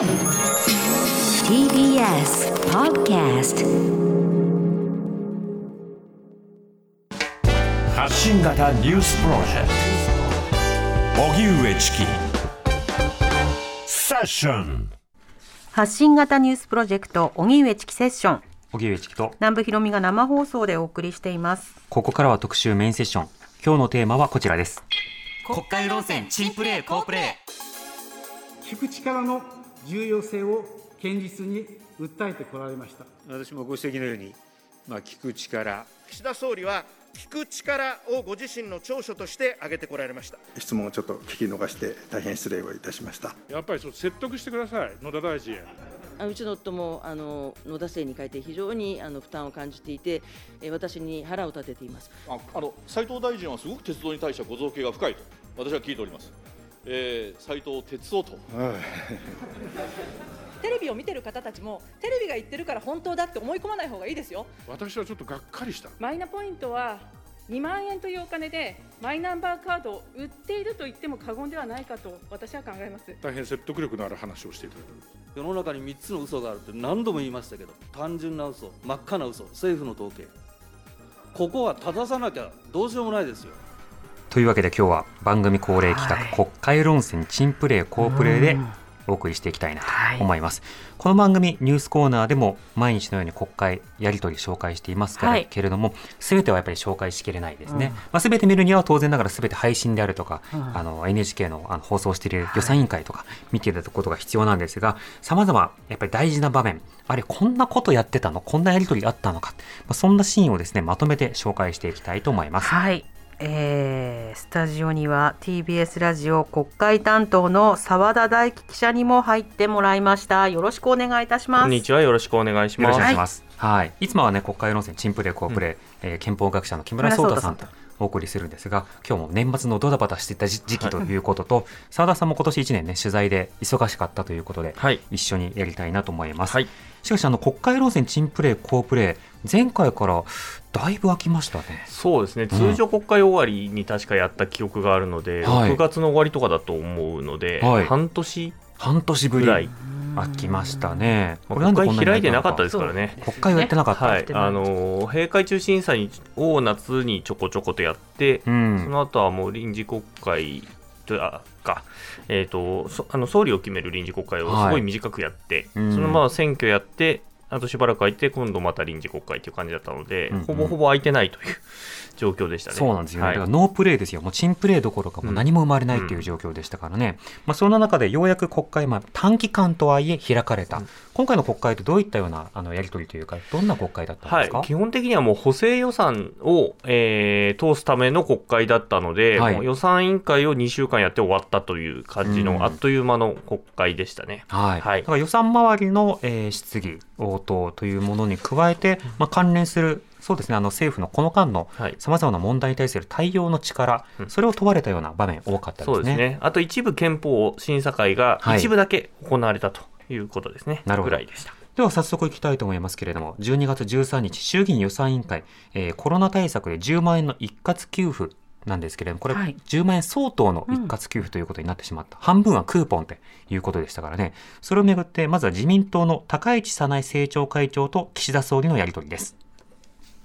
TBS Podcast 発信型ニュースプロジェクト。荻上チキ。セッション。発信型ニュースプロジェクト荻上チキセッション。荻上チキと。南部ひろみが生放送でお送りしています。ここからは特集メインセッション。今日のテーマはこちらです。国会論戦珍プレー好プレー。聞く力の重要性を堅実に訴えてこられました私もご指摘のように、まあ、聞く力、岸田総理は聞く力をご自身の長所として挙げてこられました質問をちょっと聞き逃して大変失礼をいたしましたやっぱりそう説得してください、野田大臣。うちの夫もあの野田姓に変えて非常にあの負担を感じていて、えー私に腹を立てています。ああの斉藤大臣はすごく鉄道に対してはご造形が深いと私は聞いております。えー、斉藤哲夫と、テレビを見てる方たちもテレビが言ってるから本当だって思い込まない方がいいですよ。私はちょっとがっかりした。マイナポイントは2万円というお金でマイナンバーカードを売っていると言っても過言ではないかと私は考えます。大変説得力のある話をしていただいて世の中に3つの嘘があるって何度も言いましたけど単純な嘘真っ赤な嘘政府の統計。ここは正さなきゃどうしようもないですよというわけで今日は番組恒例企画、はい。国会論戦珍プレー好プレーでお送りしていきたいなと思います、この番組ニュースコーナーでも毎日のように国会やり取り紹介していますから、はい。けれども全てはやっぱり紹介しきれないですね、まあ、全て見るには当然ながら全て配信であるとか、あの NHK のあの放送している予算委員会とか見ていただくことが必要なんですがさまざまやっぱり大事な場面あれこんなことやってたのこんなやり取りあったのか、まあ、そんなシーンをですねまとめて紹介していきたいと思います。はい、えー、スタジオには TBS ラジオ国会担当の澤田大樹記者にも入ってもらいました。よろしくお願いいたします。こんにちは。よろしくお願いします。願いします。はい、いつもはね国会論戦チンプレー好プレー、えー憲法学者の木村壮太さんとお送りするんですが、今日も年末のドタバタしていた時時期ということと、澤田さんも今年1年ね取材で忙しかったということで、はい。一緒にやりたいなと思います。はい。しかしあの国会論戦チンプレー好プレー前回からだいぶ空きましたね。そうですね、通常国会終わりに確かやった記憶があるので、はい。6月の終わりとかだと思うので、はい。半年半年ぶり。ぐらい、空きましたね。国会開いてなかったでですからね。国会をやってなかった。はい、あの閉会中審査にを夏にちょこちょことやって、うん。その後はもう臨時国会とあか、えー、とそあの総理を決める臨時国会をすごい。短くやって、うん。そのまま選挙やって、あとしばらく空いて、今度また臨時国会という感じだったので、うんうん。ほぼほぼ空いてないという状況でしたね。そうなんですよね、はい。だからノープレーですよ、もうチンプレーどころか、もう何も生まれないという状況でしたからね、まあ、そんな中でようやく国会、まあ、短期間とはいえ開かれた、今回の国会ってどういったようなあのやり取りというか、どんな国会だったんですか、はい、基本的にはもう補正予算を、えー通すための国会だったので、はい。予算委員会を2週間やって終わったという感じの、うん。あっという間の国会でしたね。はい。はい。だから予算周りの、えー質疑応答というものに加えて、まあ、関連するそうですねあの政府のこの間のはいさまざまな問題に対する対応の力、それを問われたような場面多かったですね。そうですね。あと一部憲法審査会がはい一部だけ行われたということですね。なるほどぐらいでした。では早速いきたいと思いますけれども、12月13日、衆議院予算委員会、えーコロナ対策で10万円の一括給付なんですけれども、これ、はい。10万円相当の一括給付ということになってしまった、半分はクーポンっていうことでしたからね、それをめぐって、まずは自民党の高市早苗政調会長と岸田総理のやり取りです。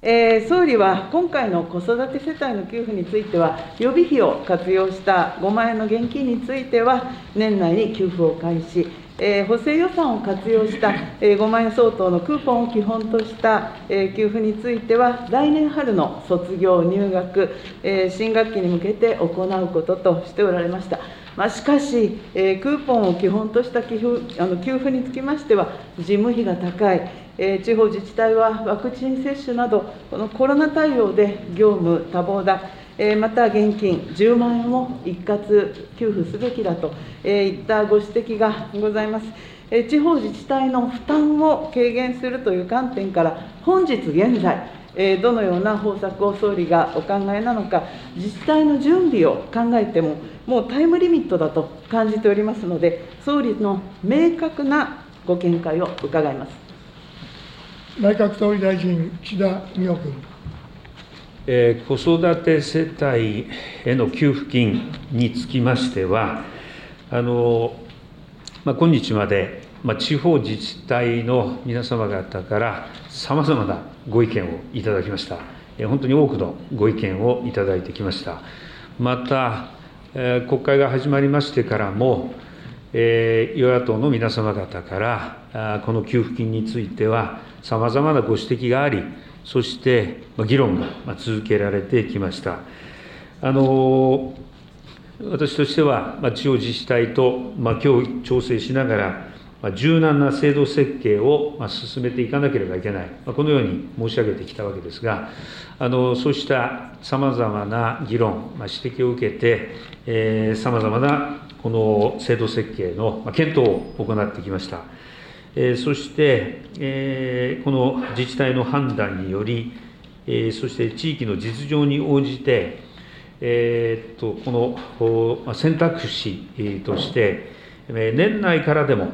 えー総理は今回の子育て世帯の給付については、予備費を活用した5万円の現金については、年内に給付を開始、えー補正予算を活用した、えー5万円相当のクーポンを基本とした、えー給付については、来年春の卒業、入学、えー新学期に向けて行うこととしておられました。まあ、しかし、えークーポンを基本とした寄付あの給付につきましては、事務費が高い、えー地方自治体はワクチン接種など、このコロナ対応で業務多忙だ、また現金10万円を一括給付すべきだといったご指摘がございます。地方自治体の負担を軽減するという観点から、本日現在、どのような方策を総理がお考えなのか、自治体の準備を考えても、もうタイムリミットだと感じておりますので、総理の明確なご見解を伺います。内閣総理大臣、岸田文雄君。えー子育て世帯への給付金につきましては、あのまあ、今日まで、まあ、地方自治体の皆様方からさまざまなご意見をいただきました。本当に多くのご意見をいただいてきました。また、国会が始まりましてからも、与野党の皆様方から、あこの給付金については、さまざまなご指摘があり、そして議論が続けられてきました。あの私としては、地方自治体と協議、調整しながら、柔軟な制度設計を進めていかなければいけない、このように申し上げてきたわけですが、あのそうしたさまざまな議論、指摘を受けて、さまざまなこの制度設計の検討を行ってきました。そして、この自治体の判断により、そして地域の実情に応じて、この選択肢として、年内からでも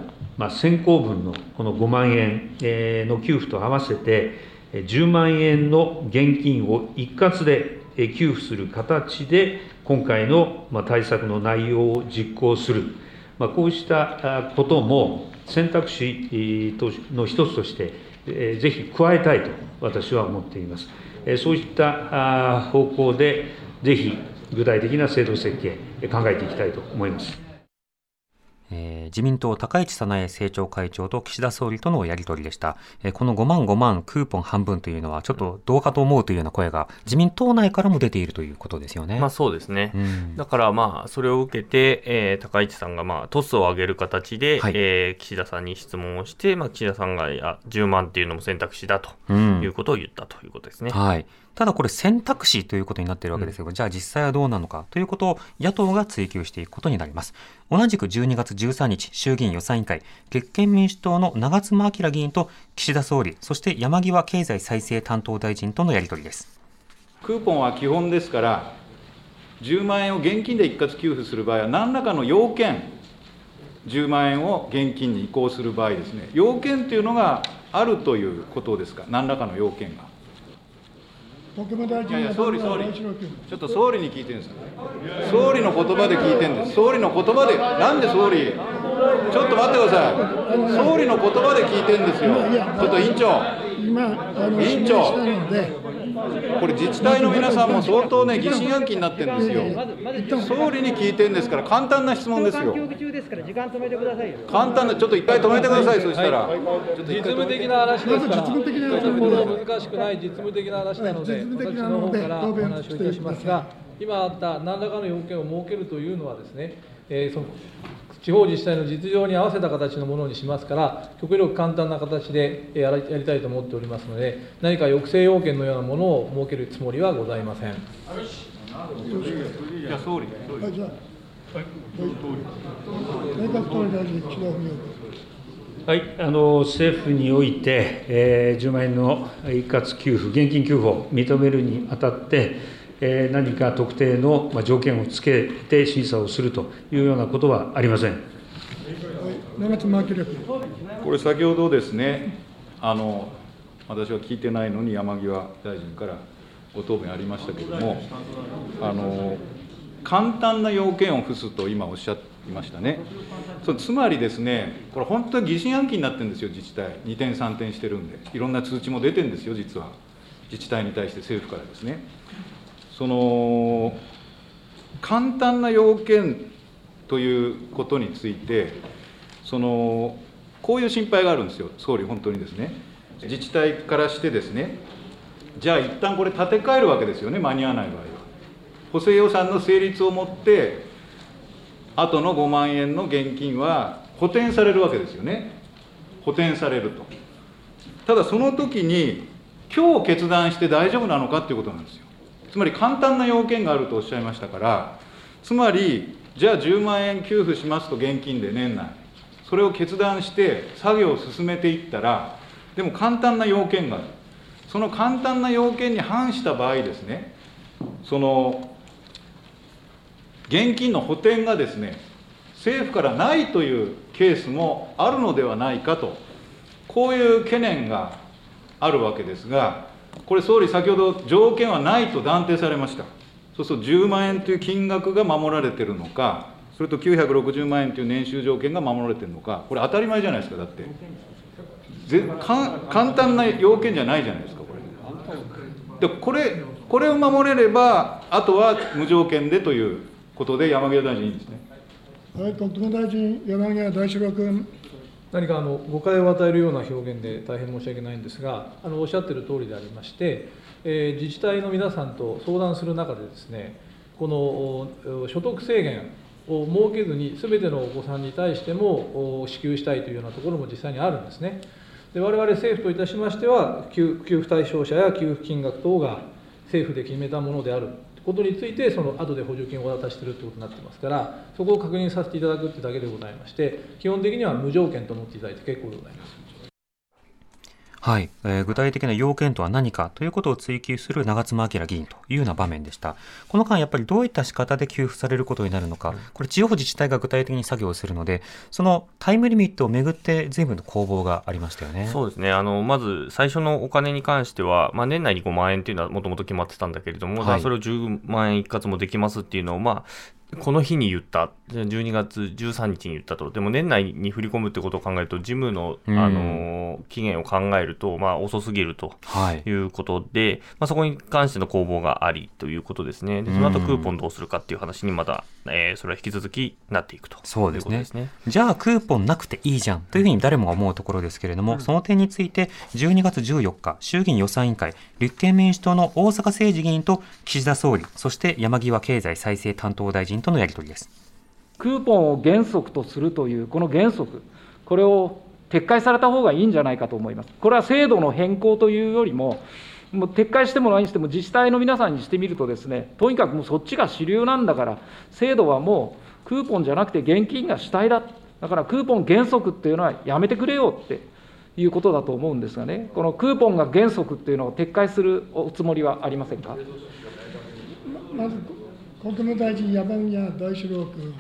先行分のこの5万円の給付と合わせて、10万円の現金を一括で給付する形で、今回の対策の内容を実行する、こうしたことも選択肢の一つとして、ぜひ加えたいと私は思っています。そういった方向で、ぜひ具体的な制度設計、考えていきたいと思います。えー、自民党高市早苗政調会長と岸田総理とのやり取りでした、えー、この5万5万クーポン半分というのはちょっとどうかと思うというような声が自民党内からも出ているということですよね。まあそうですね。うん、だからまあそれを受けて、えー、高市さんがまあトスを上げる形で、はい、えー、岸田さんに質問をして、まあ岸田さんがいや10万っていうのも選択肢だということを言ったということですね。うん、はい。ただこれ選択肢ということになっているわけですけど、うん、じゃあ実際はどうなのかということを野党が追及していくことになります。同じく12月13日、衆議院予算委員会、立憲民主党の長妻昭議員と岸田総理、そして山際経済再生担当大臣とのやり取りです。クーポンは基本ですから、10万円を現金で一括給付する場合は、何らかの要件、10万円を現金に移行する場合ですね、要件というのがあるということですか、何らかの要件が。国務大臣いやいや総理、総理、ちょっと総理に聞いてるんです総理の言葉で聞いてるんです、総理の言葉で、なんで総理、ちょっと待ってください、総理の言葉で聞いてるんですよ、ちょっと委員長、委員長、これ、自治体の皆さんも相当ね、疑心暗鬼になってるんですよ、総理に聞いてるんですから、簡単な質問ですよ。簡単な、ちょっと一回止めてください、そしたら。実務的な話ですから、難しくない実務的な話なので、私の方からお話をいたしますが、今あった何らかの要件を設けるというのはですね、えー、その地方自治体の実情に合わせた形のものにしますから、極力簡単な形でやりやりたいと思っておりますので、何か抑制要件のようなものを設けるつもりはございません。総理。はい、じゃあ、内閣総理大臣、岸田文雄はい、あの政府において、えー、10万円の一括給付、現金給付を認めるにあたって、何か特定の、まあ、条件をつけて審査をするというようなことはありません。これ、先ほどですね、あの私は聞いてないのに、山際大臣からご答弁ありましたけれども、あの簡単な要件を付すと今おっしゃっていましたね。そつまりですね、これ、本当に疑心暗鬼になってるんですよ、自治体、二転三転してるんで、いろんな通知も出てるんですよ、実は、自治体に対して政府からですね。その簡単な要件ということについて、そのこういう心配があるんですよ、総理、本当にですね。自治体からしてですね、じゃあ、一旦これ、立て替えるわけですよね、間に合わない場合は。補正予算の成立をもって、あとの5万円の現金は補填されるわけですよね、補填されると。ただ、その時に、今日決断して大丈夫なのかということなんですよ。つまり簡単な要件があるとおっしゃいましたから、つまり、じゃあ10万円給付しますと、現金で年内、それを決断して、作業を進めていったら、でも簡単な要件がある、その簡単な要件に反した場合ですね、その現金の補填がですね、政府からないというケースもあるのではないかと、こういう懸念があるわけですが、これ、総理、先ほど条件はないと断定されました。そうすると10万円という金額が守られてるのか、それと960万円という年収条件が守られてるのか、これ、当たり前じゃないですか、だって。ぜか簡単な要件じゃないじゃないですか、これ。でこれこれを守れれば、あとは無条件でということで、山際大臣、いいですね。はい、国務大臣、山際大志郎君。何かあの誤解を与えるような表現で大変申し訳ないんですが、あのおっしゃってる通りでありまして、えー、自治体の皆さんと相談する中でですね、この所得制限を設けずに、すべてのお子さんに対しても支給したいというようなところも実際にあるんですね。で我々政府といたしましては、給付対象者や給付金額等が政府で決めたものであることについて、その後で補助金をお渡しするということになってますから、そこを確認させていただくというだけでございまして、基本的には無条件と思っていただいて結構でございます。はい、えー、具体的な要件とは何かということを追求する長妻昭議員というような場面でした。この間、やっぱりどういった仕方で給付されることになるのか、これ、地方自治体が具体的に作業をするので、そのタイムリミットをめぐって、ずいぶんと攻防がありましたよね。そうですね、あのまず最初のお金に関しては、まあ、年内に5万円というのはもともと決まってたんだけれども、はい、それを10万円一括もできますっていうのを、まあ、この日に言った、12月13日に言ったと、でも年内に振り込むってことを考えると、事務の、うん、あの期限を考えると、まあ、遅すぎると。い。うことで、はい、まあ、そこに関しての攻防がありということですね、でその後クーポンどうするかっていう話にまた、えー、それは引き続きなっていくと。そうですね、ですね。じゃあ、クーポンなくていいじゃんというふうに誰もが思うところですけれども、うん、その点について、12月14日、衆議院予算委員会、立憲民主党の大阪政治議員と岸田総理、そして山際経済再生担当大臣とのやり取りです。クーポンを原則とするという、この原則、これを撤回された方がいいんじゃないかと思います。これは制度の変更というよりも、もう撤回してもないにしても、自治体の皆さんにしてみるとですね、とにかくもうそっちが主流なんだから、制度はもうクーポンじゃなくて現金が主体だ、だからクーポン原則っていうのはやめてくれよっていうことだと思うんですがね、このクーポンが原則っていうのを撤回するおつもりはありませんか？まず国務大臣、山宮大志郎君。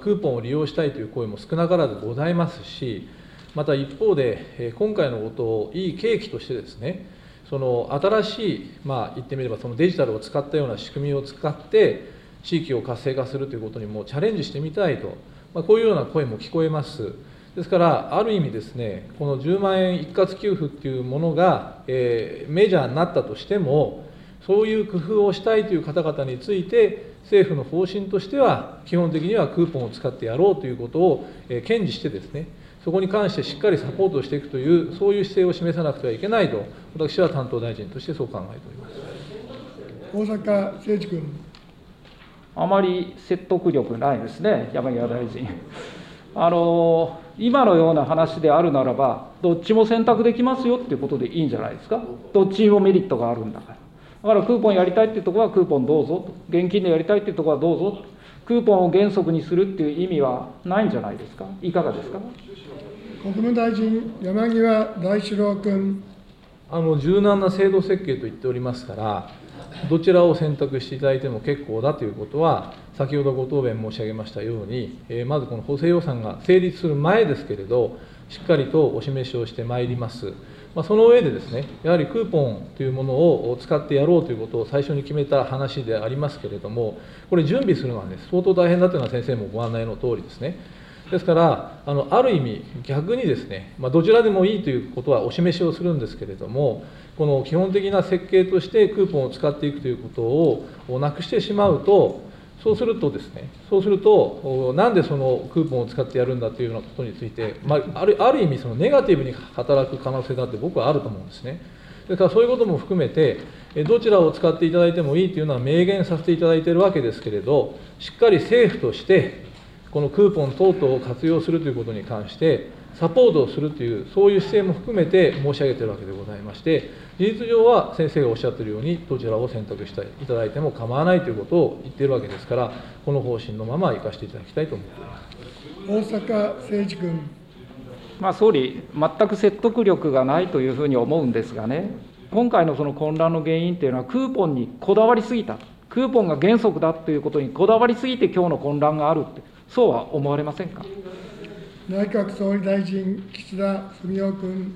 クーポンを利用したいという声も少なからずございますし、また一方で、今回のことをいい契機としてですね、その新しい、まあ、言ってみればそのデジタルを使ったような仕組みを使って、地域を活性化するということにもチャレンジしてみたいと、まあ、こういうような声も聞こえます。ですから、ある意味ですね、この10万円一括給付っていうものが、えー、メジャーになったとしても、そういう工夫をしたいという方々について、政府の方針としては、基本的にはクーポンを使ってやろうということを、えー、堅持してですね、そこに関してしっかりサポートしていくという、そういう姿勢を示さなくてはいけないと、私は担当大臣としてそう考えております大阪誠二君。あまり説得力ないですね、山際大臣。あの今のような話であるならば、どっちも選択できますよっていうことでいいんじゃないですか、どっちにもメリットがあるんだから。だからクーポンやりたいっていうところはクーポンどうぞと、現金でやりたいっていうところはどうぞと、クーポンを原則にするっていう意味はないんじゃないですか、いかがですか？国務大臣、山際大志郎君。あの柔軟な制度設計と言っておりますから、どちらを選択していただいても結構だということは、先ほどご答弁申し上げましたように、えー、まずこの補正予算が成立する前ですけれど、しっかりとお示しをしてまいります。まあ、その上でですね、やはりクーポンというものを使ってやろうということを最初に決めた話でありますけれども、これ、準備するのは、ね、相当大変だというのは先生もご案内の通りですね。ですから、あのある意味、逆にですね、まあ、どちらでもいいということはお示しをするんですけれども、この基本的な設計としてクーポンを使っていくということをなくしてしまうと、そうするとですね、そうすると、なんでそのクーポンを使ってやるんだというようなことについて、まあ、あるある意味、そのネガティブに働く可能性だって僕はあると思うんですね。ですからそういうことも含めて、どちらを使っていただいてもいいというのは明言させていただいているわけですけれど、しっかり政府として、このクーポン等々を活用するということに関して、サポートをするという、そういう姿勢も含めて申し上げているわけでございまして、事実上は先生がおっしゃっているように、どちらを選択していただいても構わないということを言っているわけですから、この方針のまま生かしていただきたいと思っております大阪誠一君。まあ、総理、全く説得力がないというふうに思うんですがね、今回のその混乱の原因というのは、クーポンにこだわりすぎた、クーポンが原則だということにこだわりすぎて、今日の混乱があるって、そうは思われませんか？内閣総理大臣、岸田文雄君。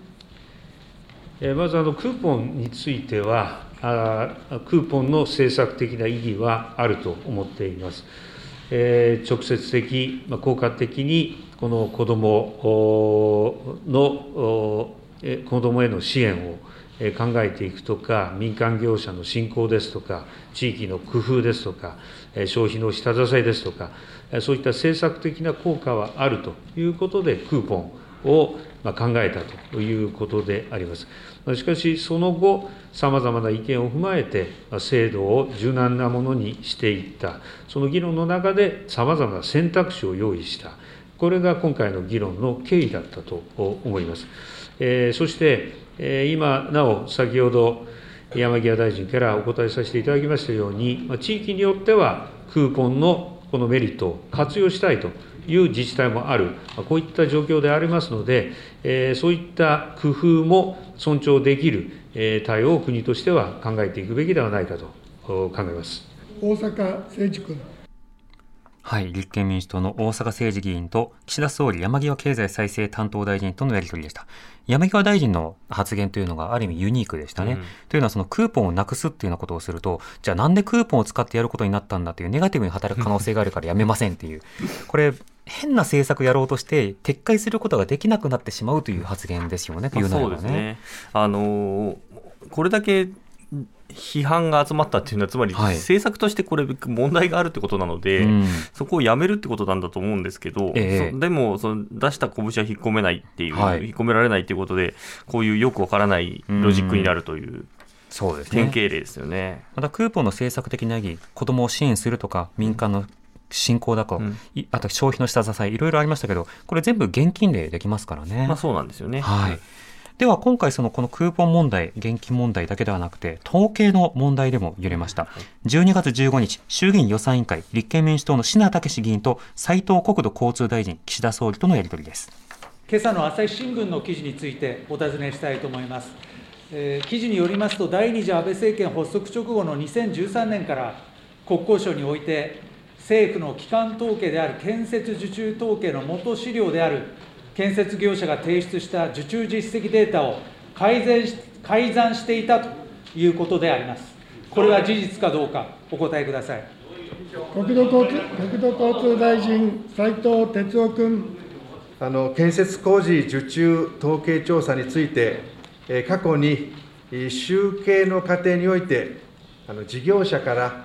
まずあのクーポンについては、クーポンの政策的な意義はあると思っています。え、直接的、ま、効果的にこの子どもの子どもへの支援を考えていくとか、民間業者の振興ですとか、地域の工夫ですとか、消費の下支えですとか、そういった政策的な効果はあるということで、クーポンを考えたということであります。しかし、その後、さまざまな意見を踏まえて、制度を柔軟なものにしていった、その議論の中で、さまざまな選択肢を用意した、これが今回の議論の経緯だったと思います。え、そして、え、今なお、先ほど山際大臣からお答えさせていただきましたように、地域によってはクーポンのこのメリットを活用したいという自治体もある、こういった状況でありますので、そういった工夫も尊重できる、対応を国としては考えていくべきではないかと考えます大阪誠二君。はい、立憲民主党の大阪政治議員と岸田総理山際経済再生担当大臣とのやり取りでした。山際大臣の発言というのがある意味ユニークでしたね。うん、というのはそのクーポンをなくすっていうようなことをすると、じゃあなんでクーポンを使ってやることになったんだというネガティブに働く可能性があるからやめませんっていう、これ、変な政策やろうとして撤回することができなくなってしまうという発言ですよね、まあ、そうですね。あのこれだけ批判が集まったっていうのは、つまり政策としてこれ、問題があるってことなので、そこをやめるってことなんだと思うんですけど、えー、でもその出した拳は引っ込めないっていう、はい、引っ込められないっていうことで、こういうよくわからないロジックになるという。そうですね、典型例ですよね。またクーポンの政策的な意義、子どもを支援するとか、民間の振興だと、うん、あと消費の下支え、いろいろありましたけど、これ全部現金でできますからね。まあ、そうなんですよね。はいでは今回そのこのクーポン問題、現金問題だけではなくて、統計の問題でも揺れました。12月15日、衆議院予算委員会、立憲民主党の品武議員と斉藤国土交通大臣、岸田総理とのやり取りです。今朝の朝日新聞の記事についてお尋ねしたいと思います。えー、記事によりますと、第2次安倍政権発足直後の2013年から国交省において、政府の基幹統計である建設受注統計の元資料である建設業者が提出した受注実績データを改善し改ざんしていたということであります。これは事実かどうか、お答えください。国土交通国土交通大臣、斉藤哲夫君。あの建設工事受注統計調査について、過去に集計の過程において、あの事業者から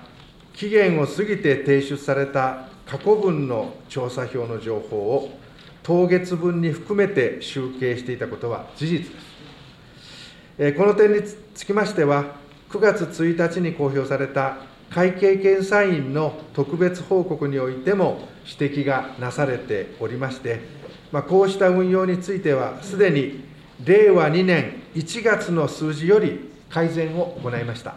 期限を過ぎて提出された過去分の調査票の情報を当月分に含めて集計していたことは事実です。えこの点につきましては、9月1日に公表された会計検査院の特別報告においても指摘がなされておりまして、まあ、こうした運用については、すでに令和2年1月の数字より改善を行いました。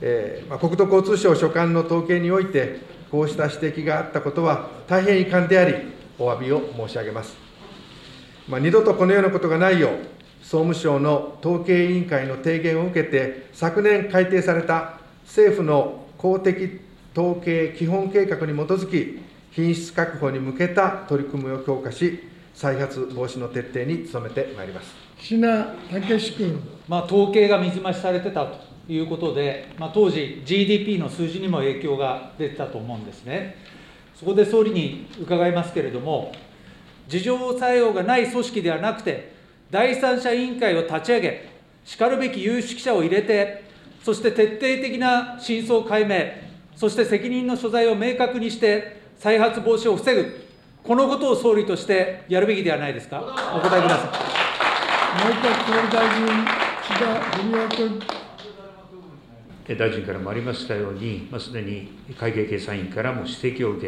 えーまあ、国土交通省所管の統計において、こうした指摘があったことは大変遺憾であり、お詫びを申し上げます。まあ、二度とこのようなことがないよう、総務省の統計委員会の提言を受けて、昨年改定された政府の公的統計基本計画に基づき、品質確保に向けた取り組みを強化し、再発防止の徹底に努めてまいります品武君、まあ、統計が水増しされてたということで、まあ、当時、GDP の数字にも影響が出てたと思うんですね。そこで総理に伺いますけれども、事情作用がない組織ではなくて、第三者委員会を立ち上げ、しかるべき有識者を入れて、そして徹底的な真相解明、そして責任の所在を明確にして、再発防止を防ぐ、このことを総理としてやるべきではないですか、お答えください。内閣総理大臣、岸田文雄君。大臣からもありましたように、すでに会計検査院からも指摘を受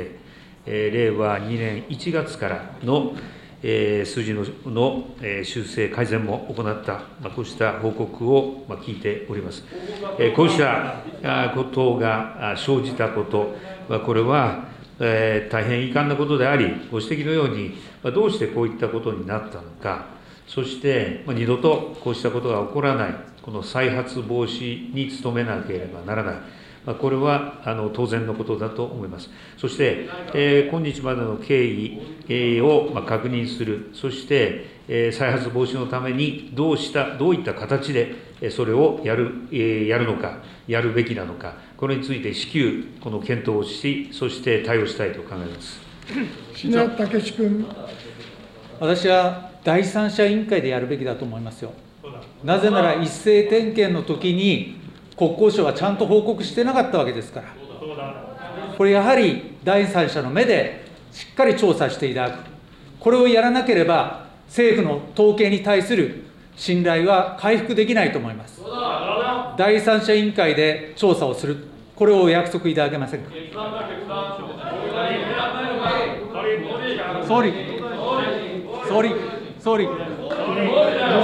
け、令和2年1月からの数字の修正、改善も行った、こうした報告を聞いております。こうしたことが生じたこと、これは大変遺憾なことであり、ご指摘のように、どうしてこういったことになったのか、そして二度とこうしたことが起こらない、この再発防止に努めなければならない、これはあの当然のことだと思います。そして、え今日までの経緯を確認する、そして、再発防止のためにどうした、どういった形でそれをやるやるのか、やるべきなのか、これについて至急、この検討をし、そして対応したいと考えます。志田武君。私は第三者委員会でやるべきだと思いますよ。なぜなら一斉点検の時に国交省はちゃんと報告してなかったわけですから。これやはり第三者の目でしっかり調査していただく。これをやらなければ政府の統計に対する信頼は回復できないと思います。第三者委員会で調査をする。これをお約束いただけませんか？総理、総理、総理、総理、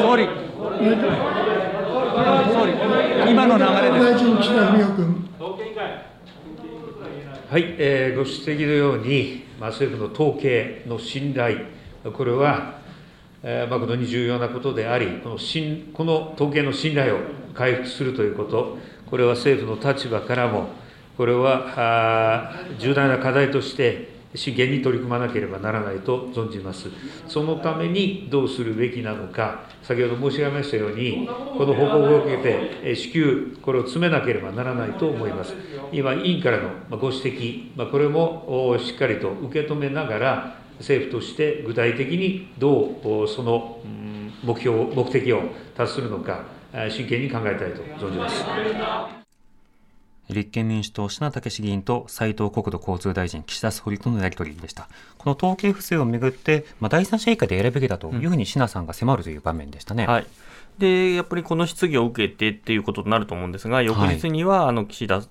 総理、今の流れです。大臣、君。はい、えー、ご指摘のように、まあ、政府の統計の信頼、これは、えー、誠に重要なことであり、この信この統計の信頼を回復するということ、これは政府の立場からも、これは重大な課題として、真剣に取り組まなければならないと存じます。そのためにどうするべきなのか、先ほど申し上げましたように、この報告を受けて、至急、これを詰めなければならないと思います。今、委員からのご指摘、これもしっかりと受け止めながら、政府として具体的にどうその目標、目的を達するのか、真剣に考えたいと存じます。立憲民主党、品武議員と斉藤国土交通大臣、岸田総理とのやり取りでした。この統計不正をめぐって、まあ、第三者委員会でやるべきだというふうに品さんが迫るという場面でしたね。はいでやっぱりこの質疑を受けてっていうことになると思うんですが、翌日には、あの岸田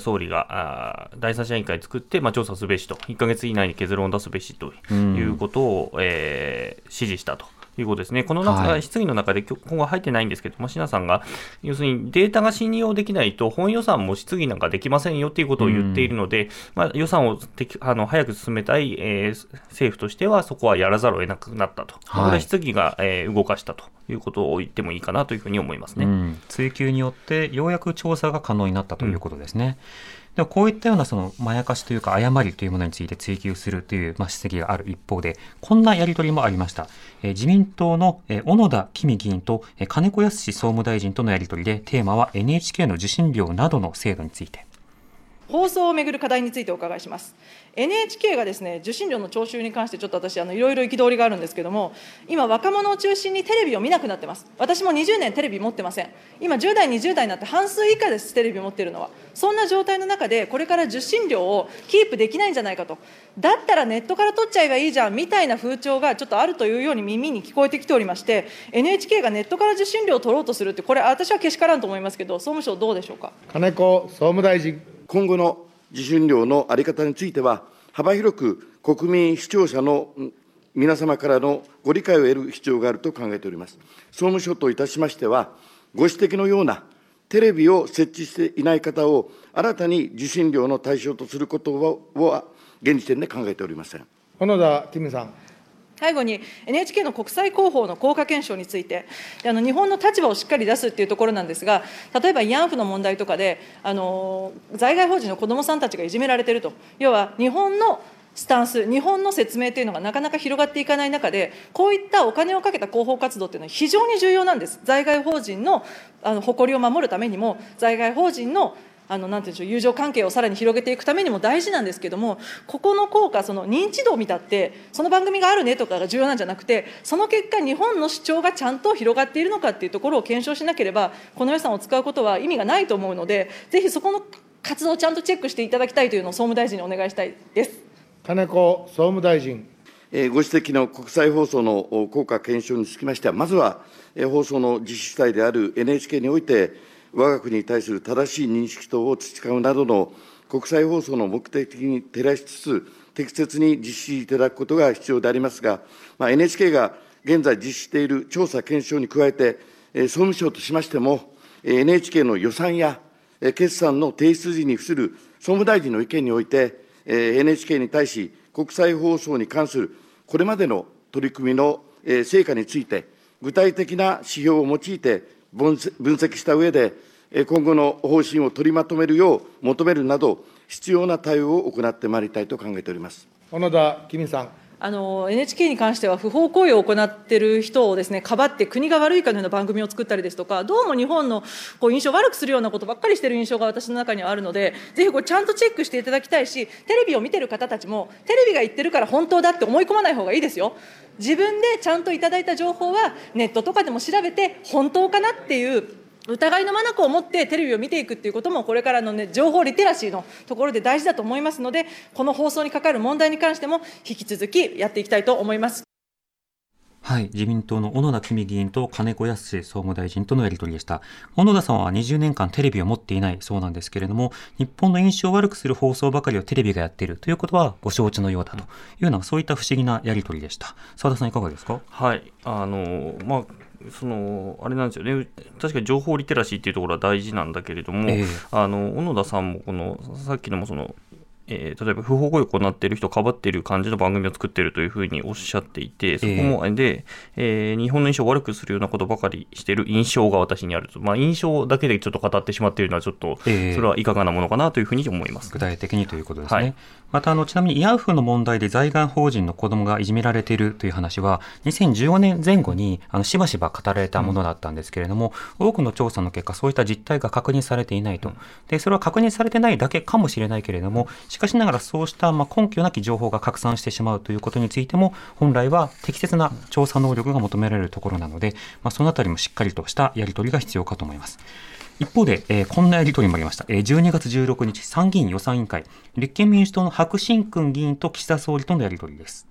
総理が第三者委員会作って、まあ、調査すべしと、1か月以内に結論を出すべしということを、うん、えー、指示したと。いうことですね。この中、はい、質疑の中で今後入ってないんですけども、品さんが、要するにデータが信用できないと、本予算も質疑なんかできませんよっていうことを言っているので、うん、まあ、予算をあの早く進めたい、えー、政府としては、そこはやらざるを得なくなったと。はい、これは質疑が、えー、動かしたということを言ってもいいかなというふうに思いますね。うん、追及によって、ようやく調査が可能になったということですね。うんでもこういったようなそのまやかしというか誤りというものについて追及するという、まあ、指摘がある一方で、こんなやりとりもありました。えー、自民党の、えー、小野田公議員と、えー、金子康総務大臣とのやりとりで、テーマは NHK の受信料などの制度について。放送をめぐる課題についてお伺いします。NHK がですね受信料の徴収に関して、ちょっと私、あのいろいろ憤りがあるんですけれども、今、若者を中心にテレビを見なくなってます。私も20年テレビ持ってません。今、10代、20代になって半数以下です、テレビ持ってるのは。そんな状態の中で、これから受信料をキープできないんじゃないかと、だったらネットから取っちゃえばいいじゃんみたいな風潮がちょっとあるというように耳に聞こえてきておりまして、NHK がネットから受信料を取ろうとするって、これ、私はけしからんと思いますけど、総務省、どうでしょうか？金子総務大臣今後の受信料の在り方については、幅広く国民、視聴者の皆様からのご理解を得る必要があると考えております。総務省といたしましては、ご指摘のようなテレビを設置していない方を新たに受信料の対象とすることは、現時点で考えておりません。小野田キムさん。最後に NHK の国際広報の効果検証について、あの日本の立場をしっかり出すっていうところなんですが、例えば慰安婦の問題とかで、あの在外邦人の子どもさんたちがいじめられてると、要は日本のスタンス、日本の説明というのがなかなか広がっていかない中で、こういったお金をかけた広報活動というのは非常に重要なんです。在外邦人のあの誇りを守るためにも、在外邦人のあのなんていうんでしょう友情関係をさらに広げていくためにも大事なんですけども、ここの効果、その認知度を見たって、その番組があるねとかが重要なんじゃなくて、その結果、日本の主張がちゃんと広がっているのかっていうところを検証しなければ、この予算を使うことは意味がないと思うので、ぜひそこの活動をちゃんとチェックしていただきたいというのを総務大臣にお願いしたいです金子総務大臣。ご指摘の国際放送の効果検証につきましては、まずは放送の実施主体である NHK において、我が国に対する正しい認識等を培うなどの国際放送の目的に照らしつつ、適切に実施いただくことが必要でありますが、まあ、NHK が現在実施している調査検証に加えて、総務省としましても、NHK の予算や決算の提出時に付する総務大臣の意見において、NHK に対し、国際放送に関するこれまでの取り組みの成果について、具体的な指標を用いて分析した上で、今後の方針を取りまとめるよう求めるなど、必要な対応を行ってまいりたいと考えております小野田公美さん。あの NHK に関しては不法行為を行っている人をですねかばって国が悪いかのような番組を作ったりですとかどうも日本のこう印象を悪くするようなことばっかりしている印象が私の中にはあるのでぜひこれちゃんとチェックしていただきたいしテレビを見てる方たちもテレビが言ってるから本当だって思い込まない方がいいですよ。自分でちゃんといただいた情報はネットとかでも調べて本当かなっていう疑いの眼を持ってテレビを見ていくっていうことも、これからの、ね、情報リテラシーのところで大事だと思いますので、この放送にかかる問題に関しても、引き続きやっていきたいと思います。はい。自民党の小野田公議員と金子康総務大臣とのやり取りでした。小野田さんは20年間テレビを持っていないそうなんですけれども、日本の印象を悪くする放送ばかりをテレビがやっているということはご承知のようだというような、そういった不思議なやり取りでした。澤田さんいかがですか？はい。あの、まあ、そのあれなんですよね、確かに情報リテラシーっていうところは大事なんだけれども、えー、あの小野田さんもこのさっきのもそのえー、例えば不法行為を行っている人をかばっている感じの番組を作っているというふうにおっしゃっていて、そこも、で、えー、日本の印象を悪くするようなことばかりしている印象が私にあると。まあ、印象だけでちょっと語ってしまっているのは、ちょっと、それはいかがなものかなというふうに思います。具体的にということですね。はい、また、あの、ちなみに慰安婦の問題で在外邦人の子供がいじめられているという話は、2015年前後に、あの、しばしば語られたものだったんですけれども、うん、多くの調査の結果、そういった実態が確認されていないと。で、それは確認されてないだけかもしれないけれども、しかしながらそうしたま根拠なき情報が拡散してしまうということについても、本来は適切な調査能力が求められるところなので、まあ、そのあたりもしっかりとしたやり取りが必要かと思います。一方で、えー、こんなやり取りもありました。えー、12月16日、参議院予算委員会、立憲民主党の白新君議員と岸田総理とのやり取りです。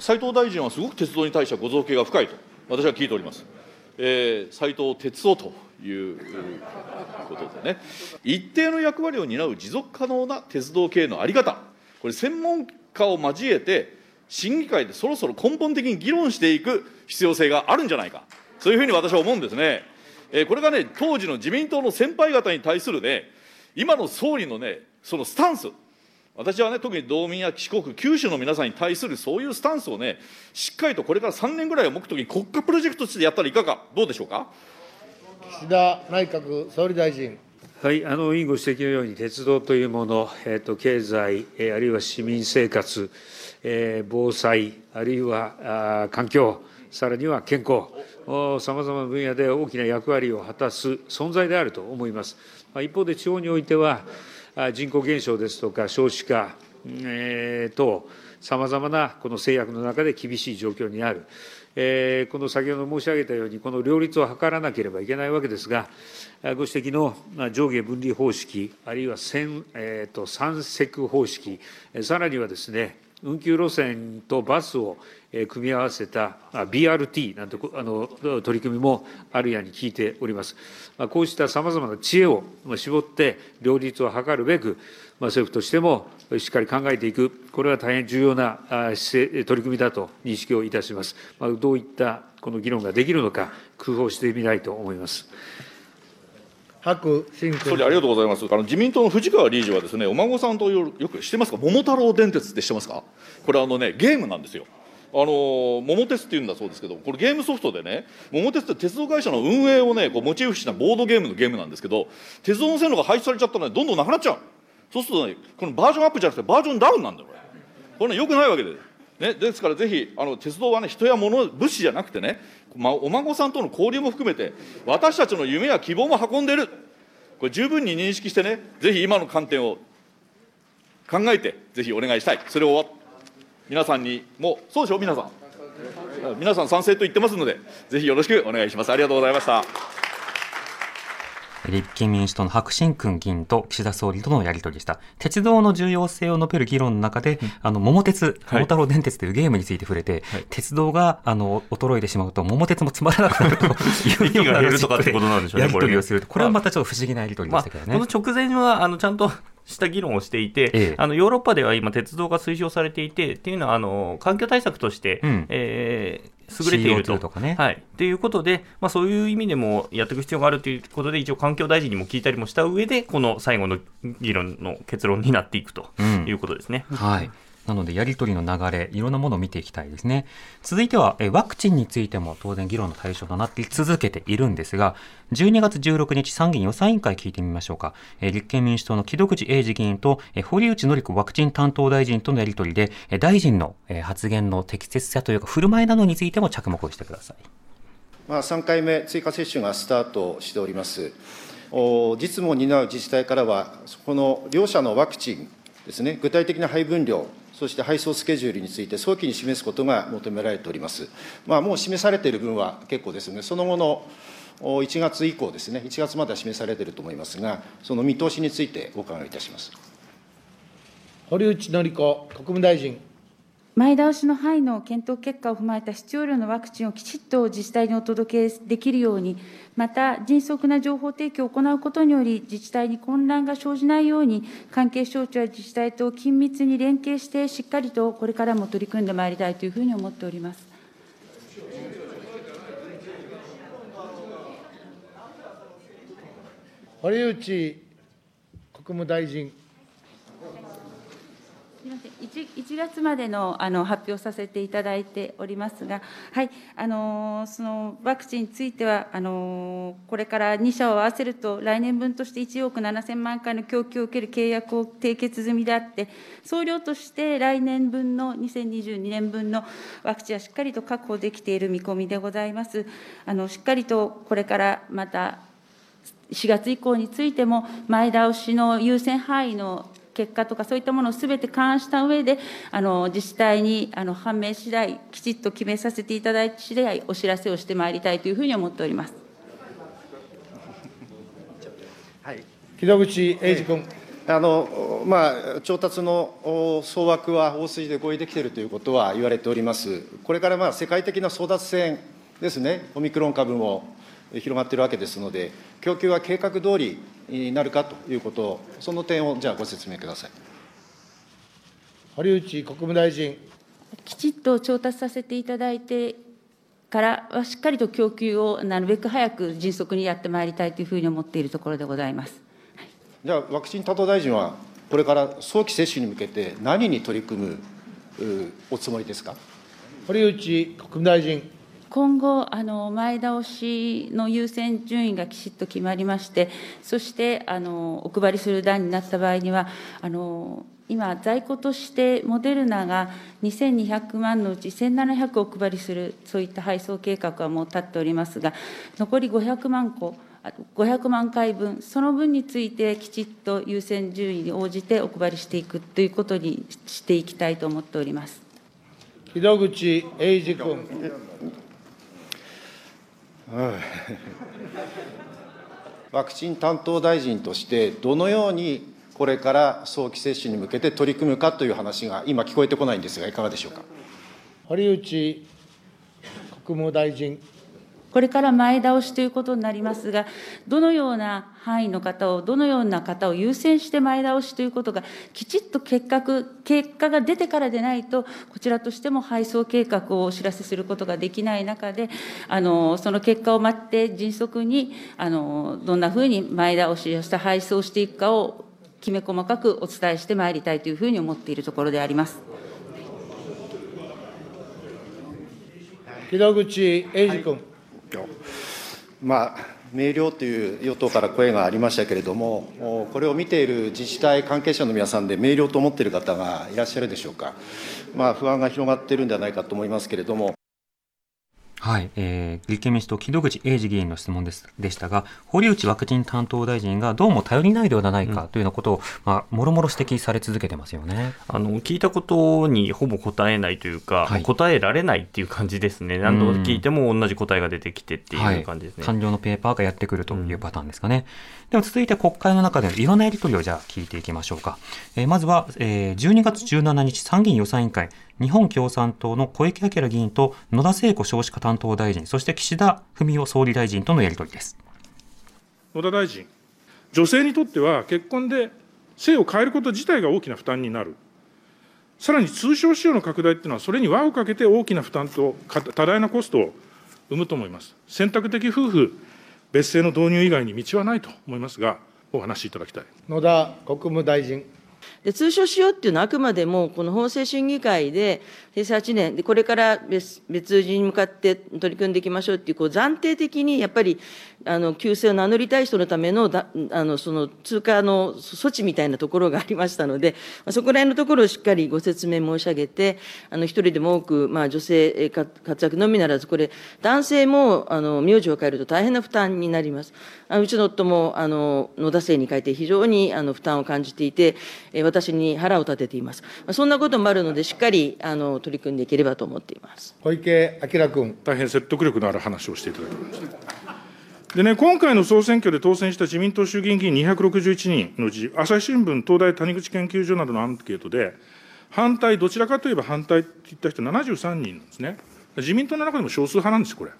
斉藤大臣はすごく鉄道に対してはご造形が深いと、私は聞いております。えー、斉藤哲夫ということでね、一定の役割を担う持続可能な鉄道経営の在り方、これ、専門家を交えて、審議会でそろそろ根本的に議論していく必要性があるんじゃないか、そういうふうに私は思うんですね。えこれがね、当時の自民党の先輩方に対するね、今の総理のね、そのスタンス、私はね、特に道民や四国、九州の皆さんに対するそういうスタンスをね、しっかりとこれから3年ぐらいを目途に国家プロジェクトとしてやったらいかが、どうでしょうか？岸田内閣総理大臣。はい、あの委員ご指摘のように、鉄道というもの、えーと、経済、えー、あるいは市民生活、えー、防災、あるいはあ環境、さらには健康、さまざまな分野で大きな役割を果たす存在であると思います。ま、一方で、地方においては、人口減少ですとか、少子化、えー、等、さまざまなこの制約の中で厳しい状況にある。この先ほど申し上げたように、この両立を図らなければいけないわけですが、ご指摘の上下分離方式、あるいは三,、えーと、三積方式、さらにはですね、運休路線とバスを組み合わせた BRT なんてあの取り組みもあるやに聞いております。こうしたさまざまな知恵を絞って両立を図るべく、政府としてもしっかり考えていく、これは大変重要な取り組みだと認識をいたします。どういったこの議論ができるのか、工夫をしてみたいと思います。白総理、ありがとうございます。あの自民党の藤川理事はですね、お孫さんとよく知ってますか、桃太郎電鉄って知ってますか？これあのね、ゲームなんですよ。あの桃鉄っていうんだそうですけど、これゲームソフトでね、桃鉄って鉄道会社の運営をね、こうモチーフしたボードゲームのゲームなんですけど、鉄道の線路が廃止されちゃったら、ね、どんどんなくなっちゃう。そうするとね、このバージョンアップじゃなくて、バージョンダウンなんだよ、これ。これね、よくないわけで。ね、ですからぜひあの鉄道はね人や物物資じゃなくてね、まあ、お孫さんとの交流も含めて私たちの夢や希望も運んでいるこれ十分に認識してね、ぜひ今の観点を考えて、ぜひお願いしたい、それを皆さんにも、そうでしょ、皆さん。皆さん賛成と言ってますので、ぜひよろしくお願いします。ありがとうございました。立憲民主党の白新君議員と岸田総理とのやり取りでした。鉄道の重要性を述べる議論の中で、うん、あの、桃鉄、桃太郎電鉄というゲームについて触れて、はい、鉄道が、あの、衰えてしまうと、桃鉄もつまらなくなるというような 減るとかってことなんでしょうね、やり取りをすると。これはまたちょっと不思議なやり取りでしたけどね。まあ、この直前は、あの、ちゃんとした議論をしていて、ええ、あのヨーロッパでは今、鉄道が推奨されていて、っていうのはあの環境対策として、うん、えー、優れていると。とかね、はい。ということで、まあ、そういう意味でもやっていく必要があるということで、一応、環境大臣にも聞いたりもした上で、この最後の議論の結論になっていくということですね。うん、はいなので、やり取りの流れ、いろんなものを見ていきたいですね。続いては、えワクチンについても当然議論の対象となって続けているんですが、12月16日参議院予算委員会聞いてみましょうか。え立憲民主党の木戸口英二議員と、え堀内詔子ワクチン担当大臣とのやり取りで、え大臣の、え発言の適切さというか、振る舞いなどについても着目をしてください。まあ、3回目追加接種がスタートしております。実務を担う自治体からは、この両者のワクチンですね、具体的な配分量、そして配送スケジュールについて早期に示すことが求められております。まあ、もう示されている分は結構ですね、その後の1月以降ですね、1月までは示されていると思いますが、その見通しについてお伺いいたします堀内詔子国務大臣。前倒しの範囲の検討結果を踏まえた必要量のワクチンをきちっと自治体にお届けできるように、また迅速な情報提供を行うことにより、自治体に混乱が生じないように、関係省庁や自治体と緊密に連携して、しっかりとこれからも取り組んでまいりたいというふうに思っております。堀内国務大臣。1, 1月までのあの発表させていただいておりますが、はいあのそのワクチンについてはあの、これから2社を合わせると、来年分として1億7000万回の供給を受ける契約を締結済みであって、総量として来年分の2022年分のワクチンはしっかりと確保できている見込みでございます。あのしっかりとこれからまた4月以降についても、前倒しの優先範囲の結果とか、そういったものをすべて勘案した上で、あの自治体にあの判明次第、きちっと決めさせていただいて次第、お知らせをしてまいりたいというふうに思っております。木戸口英二君。あのまあ、調達の総枠は大筋で合意できているということは言われております。これからまあ世界的な争奪戦ですね、オミクロン株も広がっているわけですので、供給は計画通りになるかということを、その点をじゃあご説明ください。堀内国務大臣。きちっと調達させていただいてからは、しっかりと供給をなるべく早く迅速にやってまいりたいというふうに思っているところでございます。じゃあ、ワクチン担当大臣は、これから早期接種に向けて、何に取り組むおつもりですか？堀内国務大臣。今後、あの前倒しの優先順位がきちっと決まりまして、そしてあのお配りする段になった場合には、あの今、在庫としてモデルナが2200万のうち1700お配りする、そういった配送計画はもう立っておりますが、残り500万個、500万回分、その分についてきちっと優先順位に応じてお配りしていくということにしていきたいと思っております。木戸口英二君。ワクチン担当大臣として、どのようにこれから早期接種に向けて取り組むかという話が今、聞こえてこないんですが、いかがでしょうか？堀内国務大臣。これから前倒しということになりますが、どのような範囲の方を、どのような方を優先して前倒しということが、きちっと結果結果が出てからでないと、こちらとしても配送計画をお知らせすることができない中で、あのその結果を待って、迅速にあのどんなふうに前倒しをした配送していくかをきめ細かくお伝えしてまいりたいというふうに思っているところであります。木戸口英二君。はいまあ、明瞭という与党から声がありましたけれども、これを見ている自治体関係者の皆さんで、明瞭と思っている方がいらっしゃるでしょうか、まあ、不安が広がっているんではないかと思いますけれども。はい、えー、立憲民主党、木戸口英二議員の質問ですでしたが、堀内ワクチン担当大臣がどうも頼りないではないかというようなことを、うん、まあ、もろもろ指摘され続けてますよね。あの聞いたことにほぼ答えないというか、はい、答えられないっていう感じですね、何度聞いても同じ答えが出てきてっていう感じですね、はい、官僚のペーパーがやってくるというパターンですかね。うん、では続いて、国会の中でのいろんなやり取りをじゃあ聞いていきましょうか。えー、まずは、えー、12月17日、参議院予算委員会。日本共産党の小池晃議員と野田聖子少子化担当大臣、そして岸田文雄総理大臣とのやり取りです野田大臣、女性にとっては結婚で性を変えること自体が大きな負担になる、さらに通称使用の拡大っていうのは、それに輪をかけて大きな負担と多大なコストを生むと思います。選択的夫婦別姓の導入以外に道はないと思いますが、お話しいただきたい野田国務大臣。で通称しようっていうのは、あくまでもこの法制審議会で、平成8年、でこれから別別人に向かって取り組んでいきましょうっていう、こう暫定的にやっぱりあの旧姓を名乗りたい人のためのだあのその通過の措置みたいなところがありましたので、そこら辺のところをしっかりご説明申し上げて、あの一人でも多く、まあ、女性活躍のみならず、これ、男性もあの名字を変えると大変な負担になります。あうちの夫もあの野田姓に変えて、非常にあの負担を感じていて、私に腹を立てています。そんなこともあるので、しっかりあの取り組んでいければと思っています小池晃君。大変説得力のある話をしていただきました。でね、今回の総選挙で当選した自民党衆議院議員261人のうち、朝日新聞、東大谷口研究所などのアンケートで、反対、どちらかといえば反対って言った人73人なんですね。自民党の中でも少数派なんです、これ。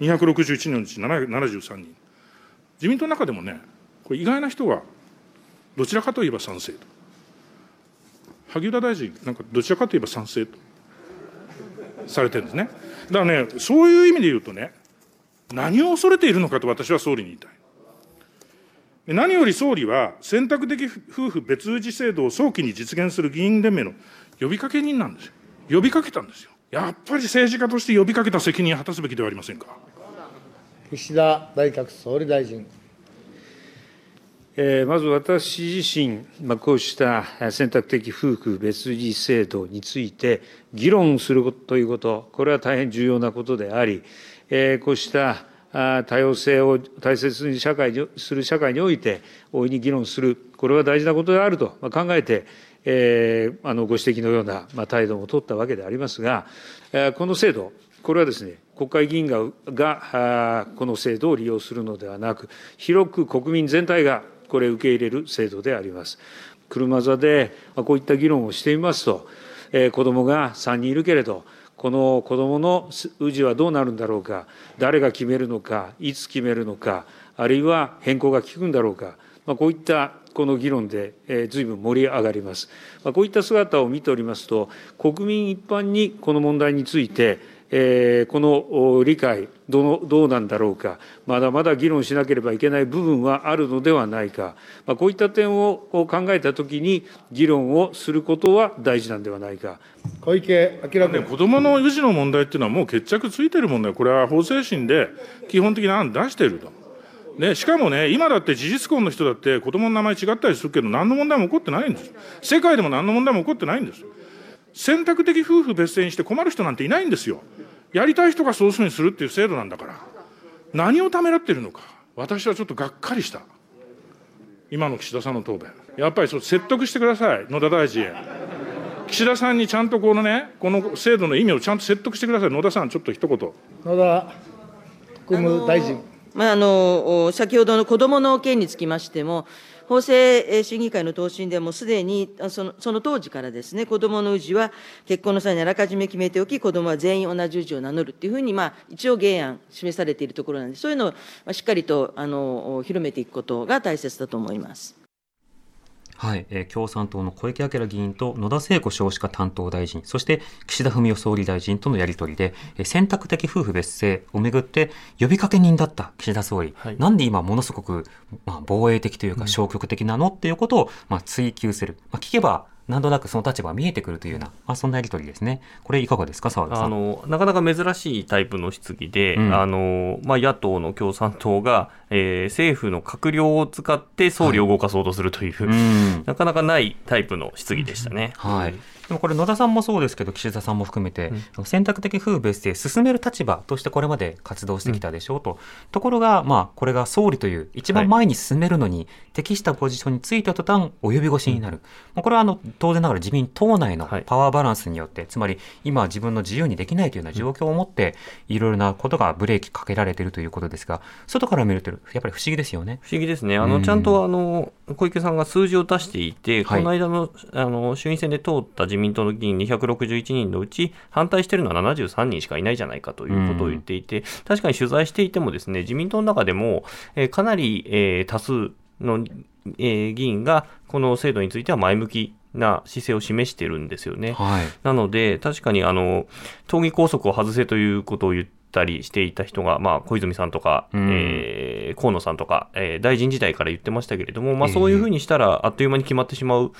261人のうち73人。自民党の中でもね、これ意外な人が、どちらかといえば賛成と。萩生田大臣、なんかどちらかといえば賛成とされてるんですね。だからね、そういう意味で言うとね、何を恐れているのかと私は総理に言いたい。何より総理は、選択的夫婦別氏制度を早期に実現する議員連盟の呼びかけ人なんですよ。呼びかけたんですよ。やっぱり政治家として呼びかけた責任を果たすべきではありませんか。岸田内閣総理大臣。まず私自身、こうした選択的夫婦別氏制度について議論するということ、これは大変重要なことであり、こうした多様性を大切に社会にする社会において、大いに議論する、これは大事なことであると考えて、えー、あのご指摘のような、まあ、態度も取ったわけでありますが、この制度、これはですね、国会議員ががこの制度を利用するのではなく、広く国民全体がこれ、受け入れる制度であります。車座でこういった議論をしてみますと、えー、子どもが3人いるけれど、この子どもの氏はどうなるんだろうか、誰が決めるのか、いつ決めるのか、あるいは変更が効くんだろうか、まあ、こういったこの議論で、えー、随分盛り上がります。まあ、こういった姿を見ておりますと、国民一般にこの問題について、この理解どう、どうなんだろうか、まだまだ議論しなければいけない部分はあるのではないか、まあ、こういった点を考えたときに、議論をすることは大事なんではないか。小池晃君、ね、子どもの氏の問題っていうのは、もう決着ついてる問題、これは法制審で基本的な案出していると。ね、しかもね、今だって事実婚の人だって子供の名前違ったりするけど、何の問題も起こってないんです。世界でも何の問題も起こってないんです。選択的夫婦別姓にして困る人なんていないんですよ。やりたい人がそういうふうにするっていう制度なんだから。何をためらっているのか。私はちょっとがっかりした。今の岸田さんの答弁。やっぱりそう説得してください、野田大臣。岸田さんにちゃんとこのね、この制度の意味をちゃんと説得してください。野田さん、ちょっと一言。野田国務大臣。まあ、あの先ほどの子どもの件につきましても、法制審議会の答申でもすでにそのその当時からですね、子どもの氏は結婚の際にあらかじめ決めておき、子どもは全員同じ氏を名乗るっていうふうに、まあ、一応原案示されているところなんで、そういうのをしっかりとあの広めていくことが大切だと思います。はい、えー、共産党の小池晃議員と野田聖子少子化担当大臣、そして岸田文雄総理大臣とのやり取りで、えー、選択的夫婦別姓をめぐって呼びかけ人だった岸田総理、はい、なんで今ものすごく、まあ、防衛的というか消極的なの、っていうことを、まあ、追求する。まあ、聞けばなんとなくその立場が見えてくるというような、まあ、そんなやり取りですね。これいかがですか、澤田さん。あの、なかなか珍しいタイプの質疑で、うん、あの、まあ、野党の共産党が、えー、政府の閣僚を使って総理を動かそうとするという、はい、なかなかないタイプの質疑でしたね。はい。でもこれ野田さんもそうですけど岸田さんも含めて、うん、選択的夫婦別姓進める立場としてこれまで活動してきたでしょうと、うん、ところが、まあ、これが総理という一番前に進めるのに適したポジションについた途端及び腰になる、うん、これはあの当然ながら自民党内のパワーバランスによって、はい、つまり今自分の自由にできないというような状況をもって、いろいろなことがブレーキかけられているということですが外から見るとやっぱり不思議ですよね。不思議ですね。あの、ちゃんとあの小池さんが数字を出していて、この間のあの衆院選で通った自民党の議員261人のうち、反対しているのは73人しかいないじゃないかということを言っていて、確かに取材していても、ですね自民党の中でも、えー、かなり、えー、多数の、えー、議員が、この制度については前向きな姿勢を示しているんですよね。はい、なので、確かにあの、党議拘束を外せということを言って、ったりしていた人が、まあ、小泉さんとか、うん、えー、河野さんとか、えー、大臣時代から言ってましたけれども、まあ、そういうふうにしたら、あっという間に決まってしまう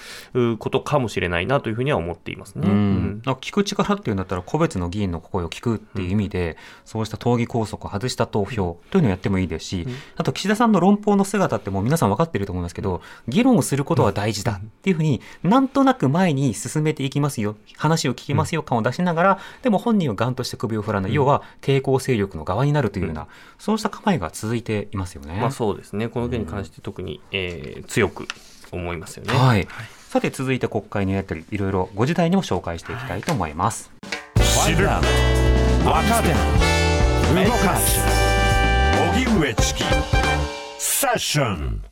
ことかもしれないなというふうには思っていますね。うん、聞く力っていうんだったら、個別の議員の声を聞くっていう意味で、うん、そうした党議拘束を外した投票というのをやってもいいですし、あと岸田さんの論法の姿ってもう皆さん分かっていると思いますけど、議論をすることは大事だっていうふうになんとなく前に進めていきますよ、話を聞きますよ感を出しながら、でも本人はがんとして首を振らない、要は抵抗勢力の側になるというような、そうした構えが続いていますよね。まあ、そうですね、この件に関して特に、えー、強く思いますよね。はい、さて続いて国会のやったりいろいろ5時台にも紹介していきたいと思います。知る若手動かす荻上チキセッション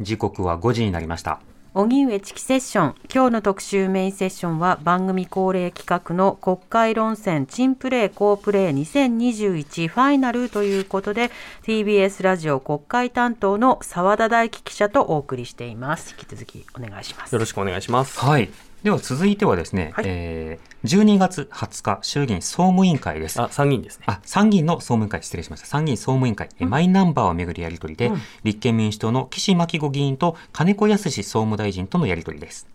時刻は5時になりました荻上チキセッション。今日の特集メインセッションは番組恒例企画の国会論戦チンプレー好プレー2021ファイナルということで TBS ラジオ国会担当の澤田大樹記者とお送りしています。引き続きお願いします。よろしくお願いします。はいでは続いてはですね、はい、えー、12月20日衆議院総務委員会です。あ、参議院ですね。あ、参議院の総務委員会、失礼しました。参議院総務委員会、うん、マイナンバーをめぐるやり取りで、うん、立憲民主党の岸真紀子議員と金子康総務大臣とのやり取りです。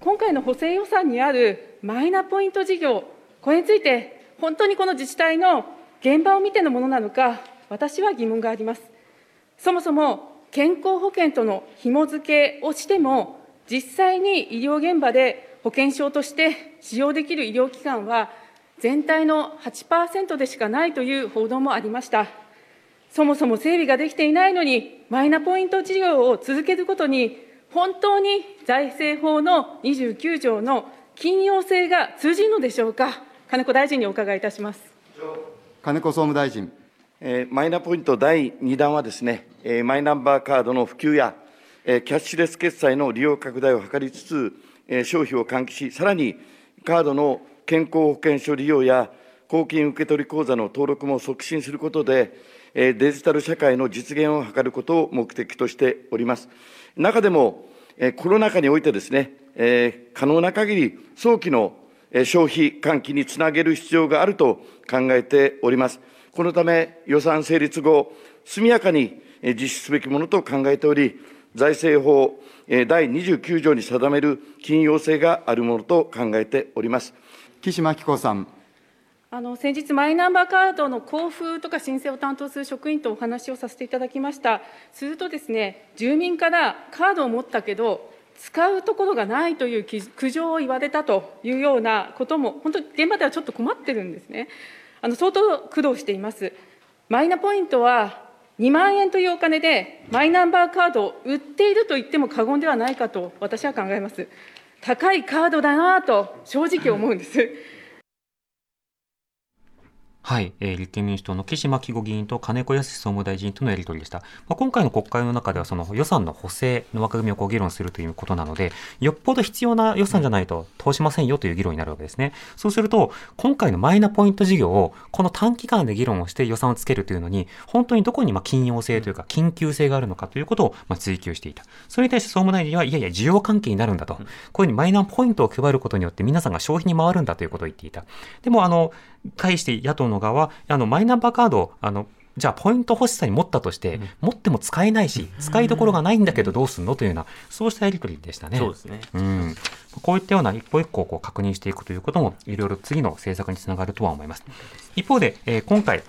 今回の補正予算にあるマイナポイント事業、これについて、本当にこの自治体の現場を見てのものなのか、私は疑問があります。そもそも健康保険との紐付けをしても、実際に医療現場で保険証として使用できる医療機関は、全体の8%でしかないという報道もありました。そもそも整備ができていないのに、マイナポイント事業を続けることに、本当に財政法の29条の緊要性が通じるのでしょうか、金子大臣にお伺いいたします金子総務大臣。えー、マイナポイント第2弾はですね、えー、マイナンバーカードの普及や、キャッシュレス決済の利用拡大を図りつつ、消費を喚起し、さらにカードの健康保険証利用や公金受取口座の登録も促進することで、デジタル社会の実現を図ることを目的としております。中でも、コロナ禍においてですね、可能な限り早期の消費喚起につなげる必要があると考えております。このため、予算成立後、速やかに実施すべきものと考えており、財政法第29条に定める緊要性があるものと考えております岸真紀子さん。あの先日、マイナンバーカードの交付とか申請を担当する職員とお話をさせていただきました、するとですね、住民からカードを持ったけど、使うところがないという苦情を言われたというようなことも、本当に現場ではちょっと困ってるんですね。あの相当苦労しています。マイナポイントは2万円というお金でマイナンバーカードを売っていると言っても過言ではないかと私は考えます。高いカードだなと正直思うんです。はい、えー、立憲民主党の岸真紀子議員と金子康総務大臣とのやり取りでした。まあ、今回の国会の中ではその予算の補正の枠組みをこう議論するということなので、よっぽど必要な予算じゃないと通しませんよという議論になるわけですね。そうすると、今回のマイナポイント事業をこの短期間で議論をして予算をつけるというのに、本当にどこにまあ緊要性というか緊急性があるのかということをまあ追求していた。それに対して総務大臣は、いやいや、需要関係になるんだと。こういうふうにマイナポイントを配ることによって皆さんが消費に回るんだということを言っていた。でも、あの、対して野党の側は、あの、マイナンバーカード、あの、じゃあ、ポイント欲しさに持ったとして、うん、持っても使えないし、使いどころがないんだけどどうすんの？というような、そうしたやり取りでしたね。そうですね。うん。こういったような一歩一歩をこう確認していくということも、いろいろ次の政策につながるとは思います。一方で、えー、今回、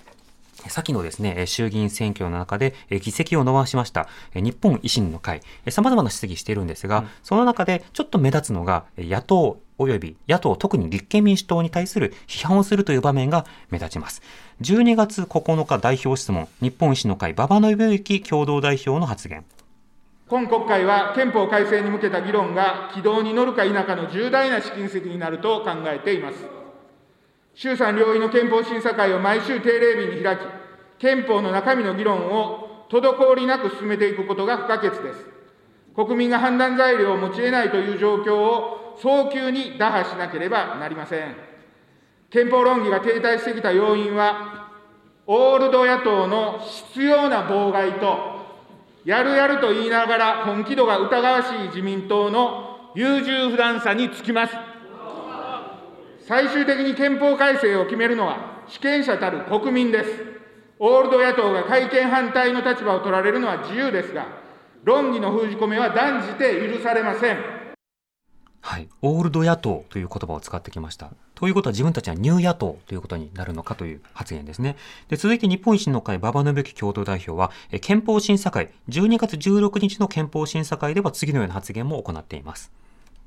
先のですね、衆議院選挙の中で議席を伸ばしました日本維新の会、様々な質疑しているんですが、うん、その中でちょっと目立つのが野党及び野党、特に立憲民主党に対する批判をするという場面が目立ちます。12月9日代表質問、日本維新の会馬場信之共同代表の発言。今国会は憲法改正に向けた議論が軌道に乗るか否かの重大な試金石になると考えています。衆参両院の憲法審査会を毎週定例日に開き、憲法の中身の議論を滞りなく進めていくことが不可欠です。国民が判断材料を持ち得ないという状況を早急に打破しなければなりません。憲法論議が停滞してきた要因は、オールド野党の必要な妨害と、やるやると言いながら本気度が疑わしい自民党の優柔不断さにつきます。最終的に憲法改正を決めるのは、主権者たる国民です。オールド野党が改憲反対の立場を取られるのは自由ですが、論議の封じ込めは断じて許されません。はい、オールド野党という言葉を使ってきました。ということは自分たちはニュー野党ということになるのかという発言ですね。で続いて日本維新の会馬場伸幸共同代表は、憲法審査会、12月16日の憲法審査会では次のような発言も行っています。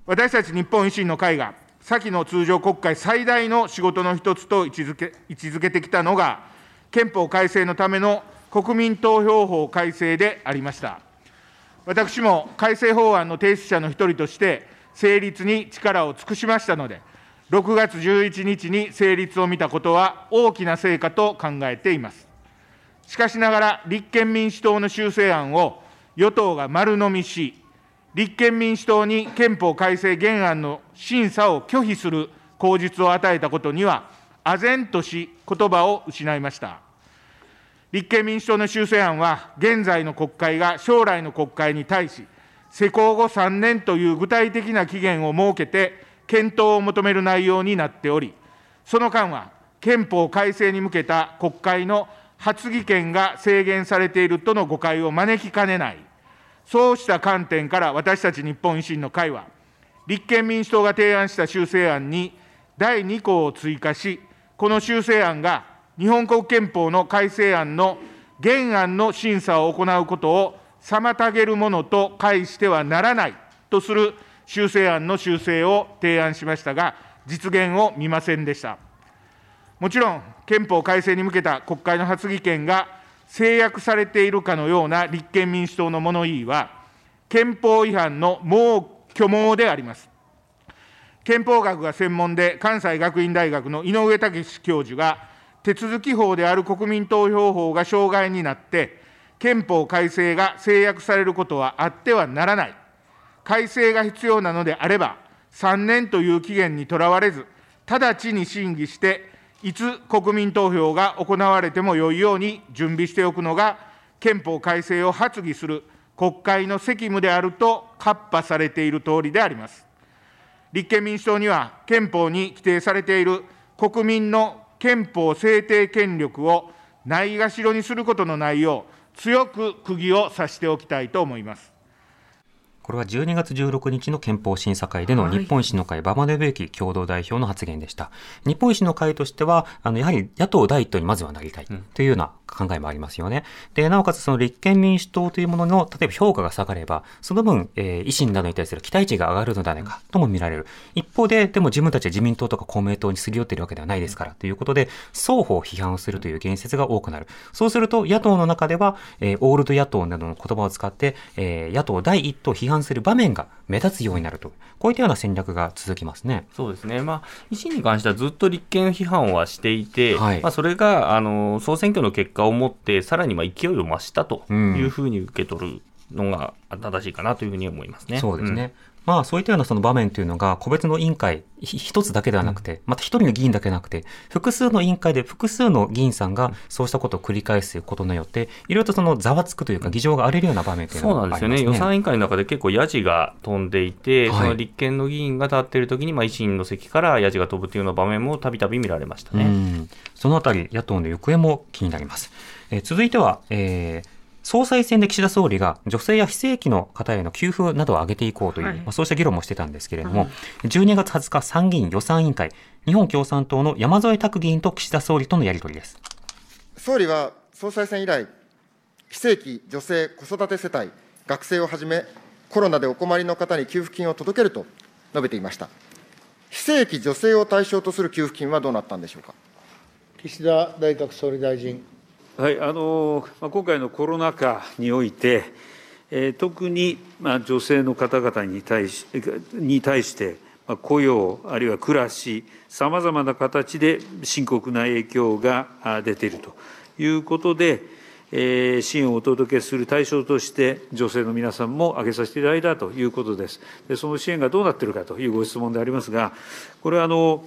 私たち日本維新の会が、先の通常国会最大の仕事の一つと位置づけ位置づけてきたのが、憲法改正のための国民投票法改正でありました。私も改正法案の提出者の一人として、成立に力を尽くしましたので、6月11日に成立を見たことは大きな成果と考えています。しかしながら、立憲民主党の修正案を与党が丸飲みし、立憲民主党に憲法改正原案の審査を拒否する口実を与えたことには、唖然とし、言葉を失いました。立憲民主党の修正案は、現在の国会が将来の国会に対し、施行後3年という具体的な期限を設けて、検討を求める内容になっており、その間は憲法改正に向けた国会の発議権が制限されているとの誤解を招きかねない、そうした観点から私たち日本維新の会は、立憲民主党が提案した修正案に第2項を追加し、この修正案が日本国憲法の改正案の原案の審査を行うことを妨げるものと解してはならないとする修正案の修正を提案しましたが、実現を見ませんでした。もちろん、憲法改正に向けた国会の発議権が制約されているかのような立憲民主党の物言いは、憲法違反のもう虚妄であります。憲法学が専門で、関西学院大学の井上武教授が、手続き法である国民投票法が障害になって、憲法改正が制約されることはあってはならない。改正が必要なのであれば、3年という期限にとらわれず、直ちに審議して、いつ国民投票が行われてもよいように準備しておくのが、憲法改正を発議する国会の責務であると、喝破されているとおりであります。立憲民主党には、憲法に規定されている国民の憲法制定権力をないがしろにすることのないよう、強く釘を刺しておきたいと思います。これは12月16日の憲法審査会での日本維新の会馬場信之共同代表の発言でした。日本維新の会としては、あの、やはり野党第一党にまずはなりたいというような考えもありますよね。で、なおかつその立憲民主党というものの、例えば評価が下がれば、その分、えー、維新などに対する期待値が上がるのではないかとも見られる。一方で、でも自分たちは自民党とか公明党にすり寄っているわけではないですからということで、双方批判をするという言説が多くなる。そうすると、野党の中では、えー、オールド野党などの言葉を使って、えー、野党第一党を批判する場面が目立つようになると、こういったような戦略が続きますね。そうですね。まあ、維新に関してはずっと立憲批判はしていて、はい、まあ、それが、あの、総選挙の結果をもって、さらにまあ勢いを増したというふうに受け取るのが正しいかなというふうに思いますね。そうですね。うんまあそういったようなその場面というのが個別の委員会一つだけではなくて、また一人の議員だけではなくて、複数の委員会で複数の議員さんがそうしたことを繰り返すことによって、いろいろとそのざわつくというか議場が荒れるような場面というのがあります、ね、そうなんですよね。予算委員会の中で結構ヤジが飛んでいて、はい、その立憲の議員が立っているときに、まあ維新の席からヤジが飛ぶというような場面もたびたび見られましたね。そのあたり野党の行方も気になります。えー、続いては、えー、総裁選で岸田総理が女性や非正規の方への給付などを上げていこうという、はい、まあ、そうした議論もしてたんですけれども、はい、12月20日参議院予算委員会、日本共産党の山添拓議員と岸田総理とのやり取りです。総理は総裁選以来、非正規、女性、子育て世帯、学生をはじめ、コロナでお困りの方に給付金を届けると述べていました。非正規女性を対象とする給付金はどうなったんでしょうか。岸田内閣総理大臣。はい、あの今回のコロナ禍において、え特に、ま女性の方々に対しに対して、ま雇用、あるいは暮らし、さまざまな形で深刻な影響が出ているということで、え支援をお届けする対象として、女性の皆さんも挙げさせていただいたということです。でその支援がどうなっているかというご質問でありますが、これはあの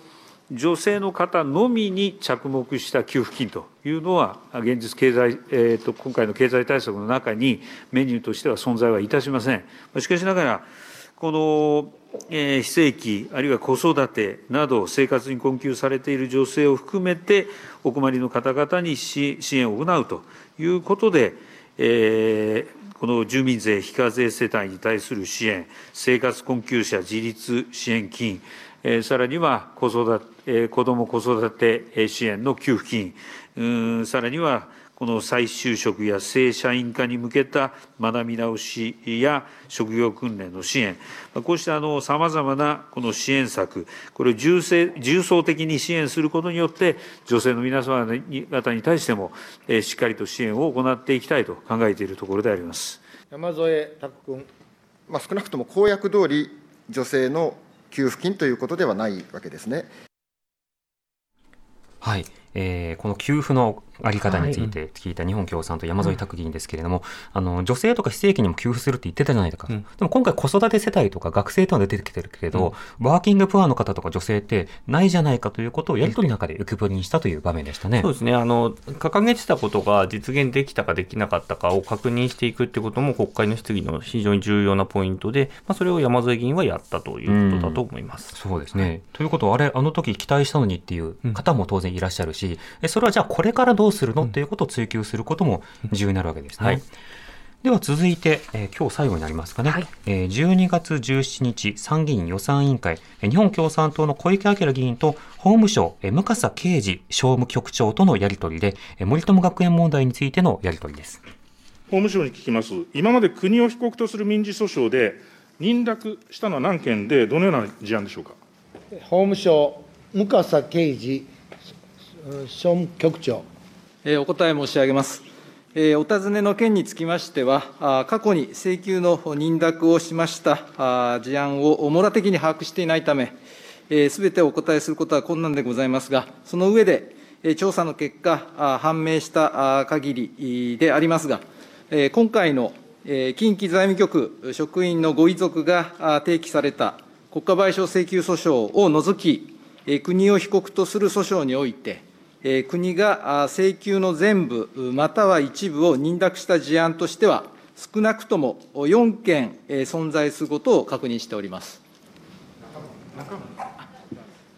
女性の方のみに着目した給付金というのは、現実経済、えーと、今回の経済対策の中にメニューとしては存在はいたしません。しかしながら、この非正規、あるいは子育てなど、生活に困窮されている女性を含めて、お困りの方々に支援を行うということで、この住民税非課税世帯に対する支援、生活困窮者自立支援金、さらには子育て、子ども子育て支援の給付金、さらにはこの再就職や正社員化に向けた学び直しや職業訓練の支援、こうしたさまざまなこの支援策、これを重重層的に支援することによって、女性の皆様方に対しても、しっかりと支援を行っていきたいと考えているところであります。山添拓君。まあ、少なくとも公約通り、女性の給付金ということではないわけですね。はい、えー、この給付のあり方について聞いた日本共産党山添拓議員ですけれども、あの女性とか非正規にも給付するって言ってたじゃないですか、うん、でも今回子育て世帯とか学生というのが出てきてるけれど、うん、ワーキングプアの方とか女性ってないじゃないかということをやり取りの中で浮き彫りにしたという場面でしたね。そうですね。あの掲げてたことが実現できたかできなかったかを確認していくってことも国会の質疑の非常に重要なポイントで、まあ、それを山添議員はやったということだと思います。うん、そうですね、ということはあれあの時期待したのにっていう方も当然いらっしゃるし、それはじゃあこれからどうするの？っていうことを追求することも重要になるわけですね。はいでは続いて、えー、今日最後になりますかね、はい、えー、12月17日、参議院予算委員会、日本共産党の小池晃議員と法務省、えー、向笠啓治商務局長とのやり取りで、えー、森友学園問題についてのやり取りです。法務省に聞きます。今まで国を被告とする民事訴訟で、認諾したのは何件で、どのような事案でしょうか？法務省、向笠啓治商務局長。お答え申し上げます。お尋ねの件につきましては、過去に請求の認諾をしました事案を網羅的に把握していないため、すべてお答えすることは困難でございますが、その上で、調査の結果、判明した限りでありますが、今回の近畿財務局職員のご遺族が提起された国家賠償請求訴訟を除き、国を被告とする訴訟において、国が請求の全部、または一部を認諾した事案としては、少なくとも4件存在することを確認しております。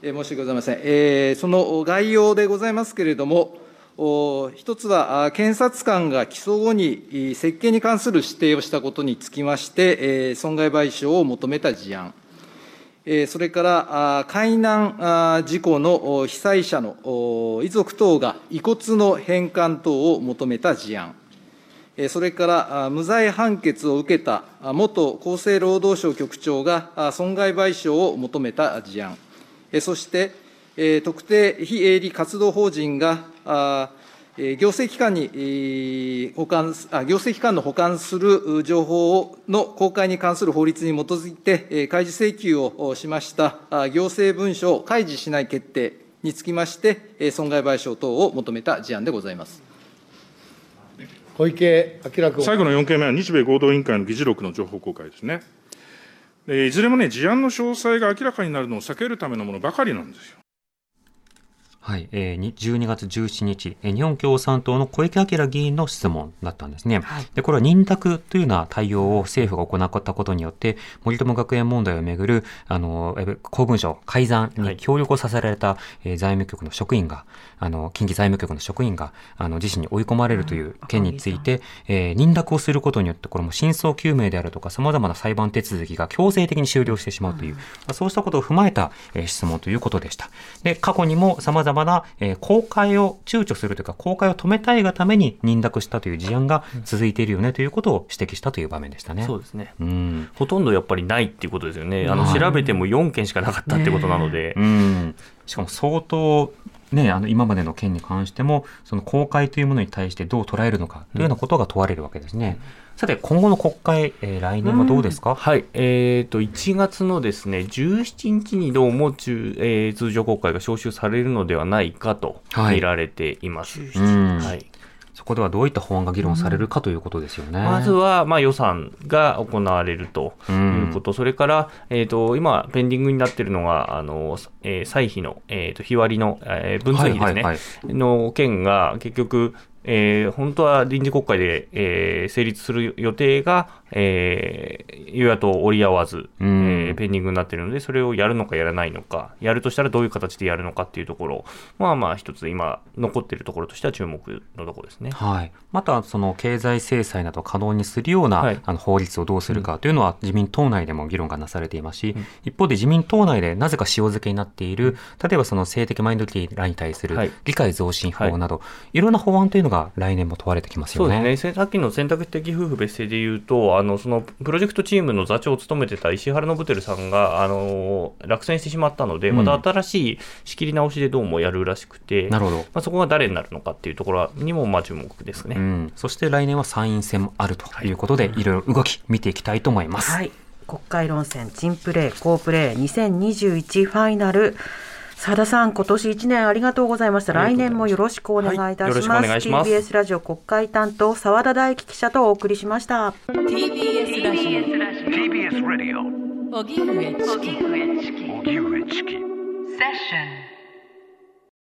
申し訳ございません。えー、その概要でございますけれども、一つは、検察官が起訴後に設計に関する指定をしたことにつきまして、損害賠償を求めた事案。それから海難事故の被災者の遺族等が遺骨の返還等を求めた事案、それから無罪判決を受けた元厚生労働省局長が損害賠償を求めた事案、そして特定非営利活動法人が行政機関に保管、行政機関の保管する情報の公開に関する法律に基づいて、開示請求をしました行政文書を開示しない決定につきまして、損害賠償等を求めた事案でございます小池晃君。最後の4件目は、日米合同委員会の議事録の情報公開ですね。いずれもね、事案の詳細が明らかになるのを避けるためのものばかりなんですよ。はい、えー、12月17日、えー、日本共産党の小池晃議員の質問だったんですね。はい、で、これは認諾というような対応を政府が行ったことによって、森友学園問題をめぐる、あの、公文書改ざんに協力をさせられた、はい、えー、財務局の職員が、あの、近畿財務局の職員が、あの、自身に追い込まれるという件について、えー、認諾をすることによって、これも真相究明であるとか、様々な裁判手続きが強制的に終了してしまうという、うん、そうしたことを踏まえた、えー、質問ということでした。で、過去にも様々な、えー、公開を躊躇するというか、公開を止めたいがために認諾したという事案が続いているよねということを指摘したという場面でしたね。そうですね。うん。ほとんどやっぱりないっていうことですよね。あの、調べても4件しかなかったってことなので。うん。しかも相当、ね、あの今までの件に関しても、その公開というものに対してどう捉えるのかというようなことが問われるわけですね。うん。さて、今後の国会、えー、来年はどうですか、はい、えーと、1月のですね17日にどうも中、えー、通常国会が召集されるのではないかと見られています。はい、はいそこではどういった法案が議論されるかということですよね。まずは、まあ、予算が行われるということ、うん、それから、えーと、今、ペンディングになっているのが、あのえー、歳費の、えーと、日割りの、えー、分税費ですね、はいはいはい、の件が結局、えー、本当は臨時国会で、えー、成立する予定が、えー、与野党折り合わず、えー、ペンディングになっているので、それをやるのかやらないのか、やるとしたらどういう形でやるのかっていうところ、まあまあ、一つ今、残っているところとしては注目のところですね。はい、また、その経済制裁など可能にするような、はい、あの法律をどうするかというのは、自民党内でも議論がなされていますし、うん、一方で自民党内でなぜか塩漬けになっている、例えばその性的マイノリティらに対する理解増進法など、はい、いろんな法案というのが来年も問われてきますよね。そうですね。さっきの選択的夫婦別姓でいうと、あのそのプロジェクトチームの座長を務めてた石原伸晃さんがあの落選してしまったので、うん、また新しい仕切り直しでどうもやるらしくて、なるほど。まあ、そこが誰になるのかっていうところにもまあ注目ですね、うん、そして来年は参院選もあるとい。うことで、はい、いろいろ動き、見ていきたいと思います。はい。国会論戦、チンプレー、好プレー、2021ファイナル。佐田さん、今年1年ありがとうございました。来年もよろしくお願いいたします。はい、ます TBS ラジオ国会担当、澤田大樹記者とお送りしました。TBS ラジオ。TBS ラジオ。荻上チキ。荻上チキ。荻上チキ。セッション。